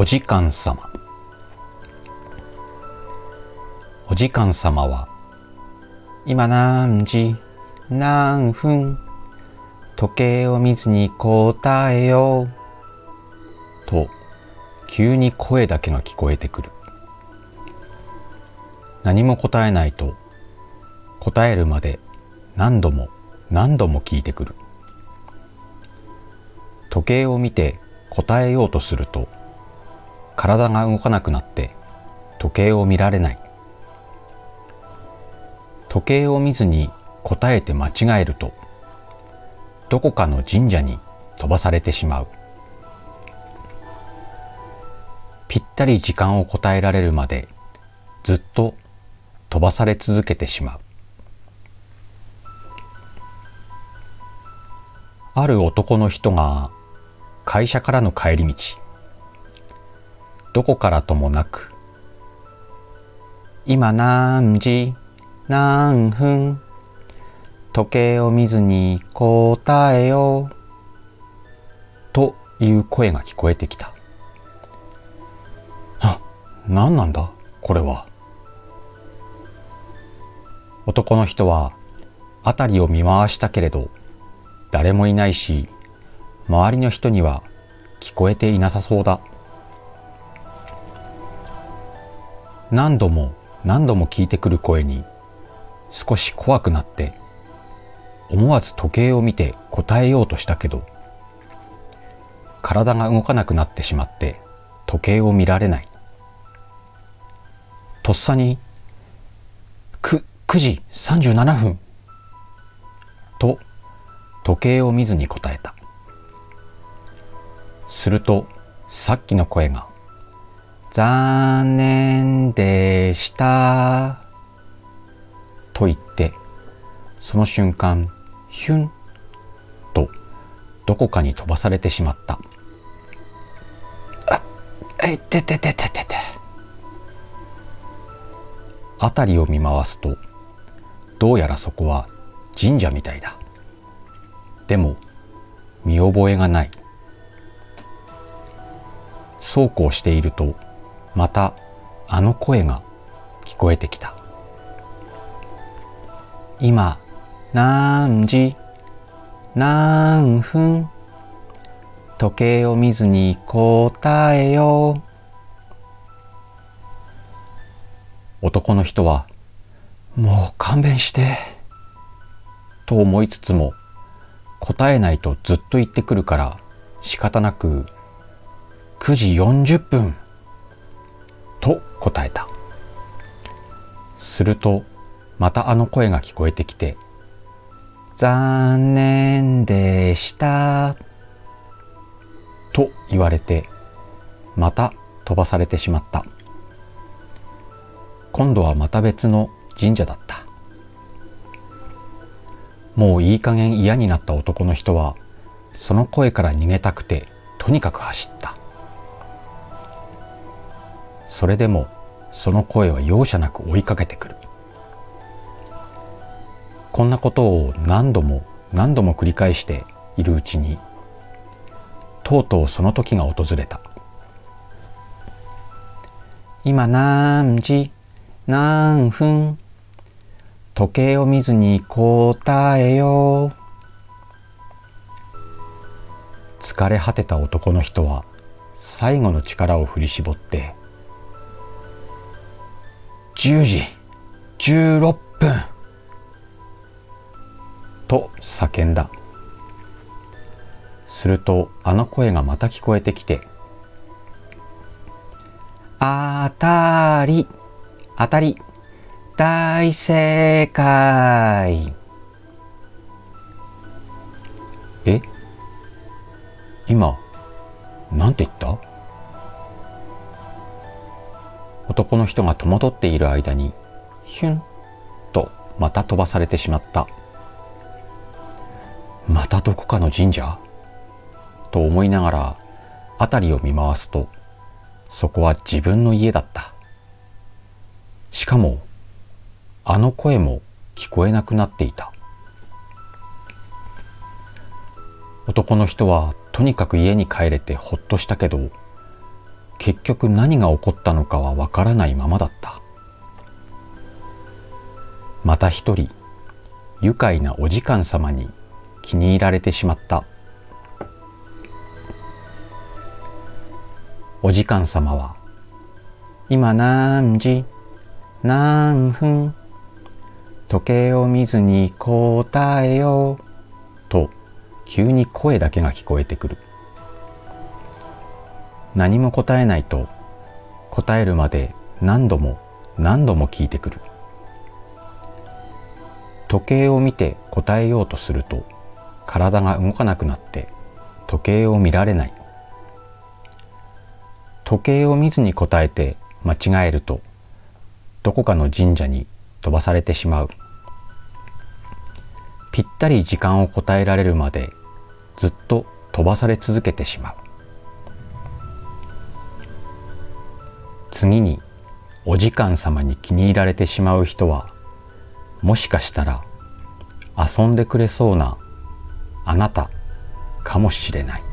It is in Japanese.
お時間様。お時間様は今何時何分時計を見ずに答えようと急に声だけが聞こえてくる。何も答えないと答えるまで何度も何度も聞いてくる。時計を見て答えようとすると体が動かなくなって時計を見られない。時計を見ずに答えて間違えるとどこかの神社に飛ばされてしまう。ぴったり時間を答えられるまでずっと飛ばされ続けてしまう。ある男の人が会社からの帰り道どこからともなく今何時何分時計を見ずに答えようという声が聞こえてきた。あ何なんだこれは。男の人は辺りを見回したけれど誰もいないし周りの人には聞こえていなさそうだ。何度も何度も聞いてくる声に少し怖くなって思わず時計を見て答えようとしたけど体が動かなくなってしまって時計を見られない。とっさにく9時37分と時計を見ずに答えた。するとさっきの声が「残念でした」と言ってその瞬間ヒュンとどこかに飛ばされてしまった。あえてててててて。辺りを見回すとどうやらそこは神社みたいだ。でも見覚えがない。そうこうしているとまたあの声が聞こえてきた。今何時何分時計を見ずに答えよう。男の人はもう勘弁してと思いつつも答えないとずっと言ってくるから仕方なく9時40分。と答えた。するとまたあの声が聞こえてきて残念でしたと言われてまた飛ばされてしまった。今度はまた別の神社だった。もういい加減嫌になった男の人はその声から逃げたくてとにかく走った。それでもその声は容赦なく追いかけてくる。こんなことを何度も何度も繰り返しているうちにとうとうその時が訪れた。今何時何分時計を見ずに答えよう。疲れ果てた男の人は最後の力を振り絞って10時16分と叫んだ。するとあの声がまた聞こえてきて「あたりあたり大正解。え？今なんて言った？男の人が戸惑っている間にヒュンとまた飛ばされてしまった。またどこかの神社？と思いながら辺りを見回すとそこは自分の家だった。しかもあの声も聞こえなくなっていた。男の人はとにかく家に帰れてほっとしたけど結局何が起こったのかはわからないままだった。また一人愉快なお時間様に気に入られてしまった。お時間様は今何時何分時計を見ずに答えようと急に声だけが聞こえてくる。何も答えないと答えるまで何度も何度も聞いてくる。時計を見て答えようとすると体が動かなくなって時計を見られない。時計を見ずに答えて間違えるとどこかの神社に飛ばされてしまう。ぴったり時間を答えられるまでずっと飛ばされ続けてしまう。次にお時間様に気に入られてしまう人はもしかしたら遊んでくれそうなあなたかもしれない。